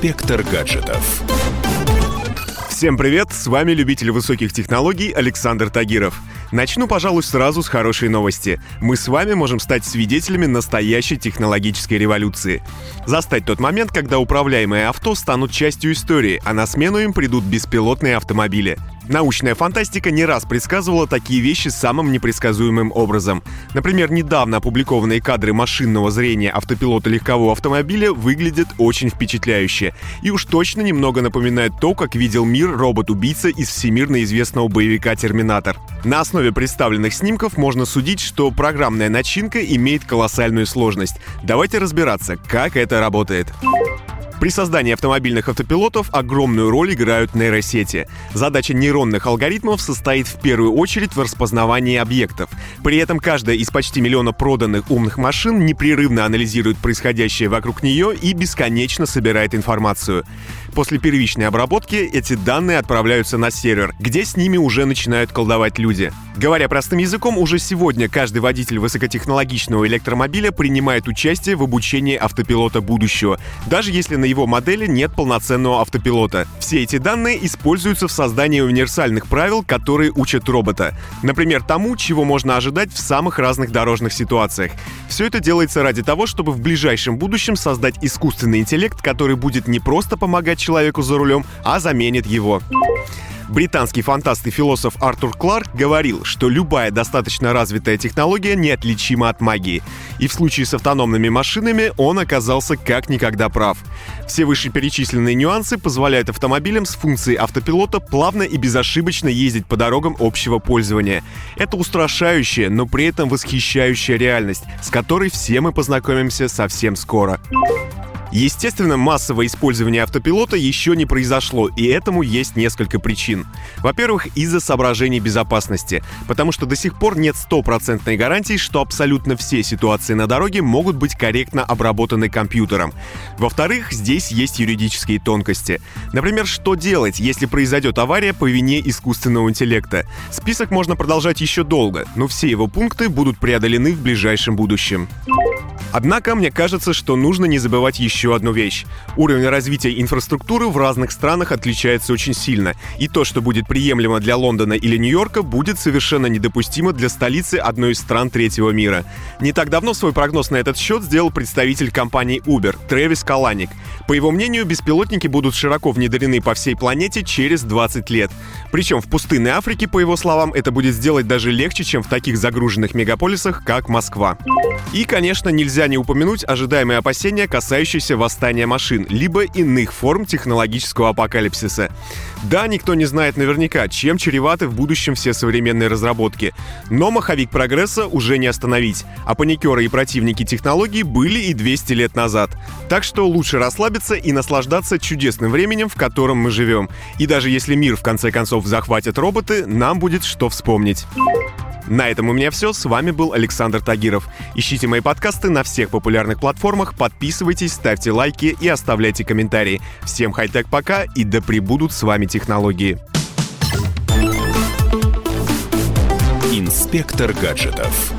Инспектор гаджетов. Всем привет, с вами любитель высоких технологий Александр Тагиров. Начну, пожалуй, сразу с хорошей новости. Мы с вами можем стать свидетелями настоящей технологической революции. Застать тот момент, когда управляемые авто станут частью истории, а на смену им придут беспилотные автомобили. Научная фантастика не раз предсказывала такие вещи самым непредсказуемым образом. Например, недавно опубликованные кадры машинного зрения автопилота легкового автомобиля выглядят очень впечатляюще. И уж точно немного напоминают то, как видел мир робот-убийца из всемирно известного боевика «Терминатор». На основе представленных снимков можно судить, что программная начинка имеет колоссальную сложность. Давайте разбираться, как это работает. При создании автомобильных автопилотов огромную роль играют нейросети. Задача нейронных алгоритмов состоит в первую очередь в распознавании объектов. При этом каждая из почти миллиона проданных умных машин непрерывно анализирует происходящее вокруг нее и бесконечно собирает информацию. После первичной обработки эти данные отправляются на сервер, где с ними уже начинают колдовать люди. Говоря простым языком, уже сегодня каждый водитель высокотехнологичного электромобиля принимает участие в обучении автопилота будущего, даже если на его модели нет полноценного автопилота. Все эти данные используются в создании универсальных правил, которые учат робота. Например, тому, чего можно ожидать в самых разных дорожных ситуациях. Все это делается ради того, чтобы в ближайшем будущем создать искусственный интеллект, который будет не просто помогать человеку за рулем, а заменит его. Британский фантаст и философ Артур Кларк говорил, что любая достаточно развитая технология неотличима от магии. И в случае с автономными машинами он оказался как никогда прав. Все вышеперечисленные нюансы позволяют автомобилям с функцией автопилота плавно и безошибочно ездить по дорогам общего пользования. Это устрашающая, но при этом восхищающая реальность, с которой все мы познакомимся совсем скоро. Естественно, массовое использование автопилота еще не произошло, и этому есть несколько причин. Во-первых, из-за соображений безопасности, потому что до сих пор нет стопроцентной гарантии, что абсолютно все ситуации на дороге могут быть корректно обработаны компьютером. Во-вторых, здесь есть юридические тонкости. Например, что делать, если произойдет авария по вине искусственного интеллекта? Список можно продолжать еще долго, но все его пункты будут преодолены в ближайшем будущем. Однако мне кажется, что нужно не забывать еще одну вещь. Уровень развития инфраструктуры в разных странах отличается очень сильно, и то, что будет приемлемо для Лондона или Нью-Йорка, будет совершенно недопустимо для столицы одной из стран третьего мира. Не так давно свой прогноз на этот счет сделал представитель компании Uber, Трэвис Каланик. По его мнению, беспилотники будут широко внедрены по всей планете через 20 лет. Причем в пустынной Африке, по его словам, это будет сделать даже легче, чем в таких загруженных мегаполисах, как Москва. И, конечно, нельзя не упомянуть ожидаемые опасения, касающиеся восстания машин, либо иных форм технологического апокалипсиса. Да, никто не знает наверняка, чем чреваты в будущем все современные разработки. Но маховик прогресса уже не остановить, а паникеры и противники технологий были и 200 лет назад. Так что лучше расслабиться и наслаждаться чудесным временем, в котором мы живем. И даже если мир в конце концов захватят роботы, нам будет что вспомнить. На этом у меня все. С вами был Александр Тагиров. Ищите мои подкасты на всех популярных платформах, подписывайтесь, ставьте лайки и оставляйте комментарии. Всем хай-тек пока и да пребудут с вами технологии. Инспектор гаджетов.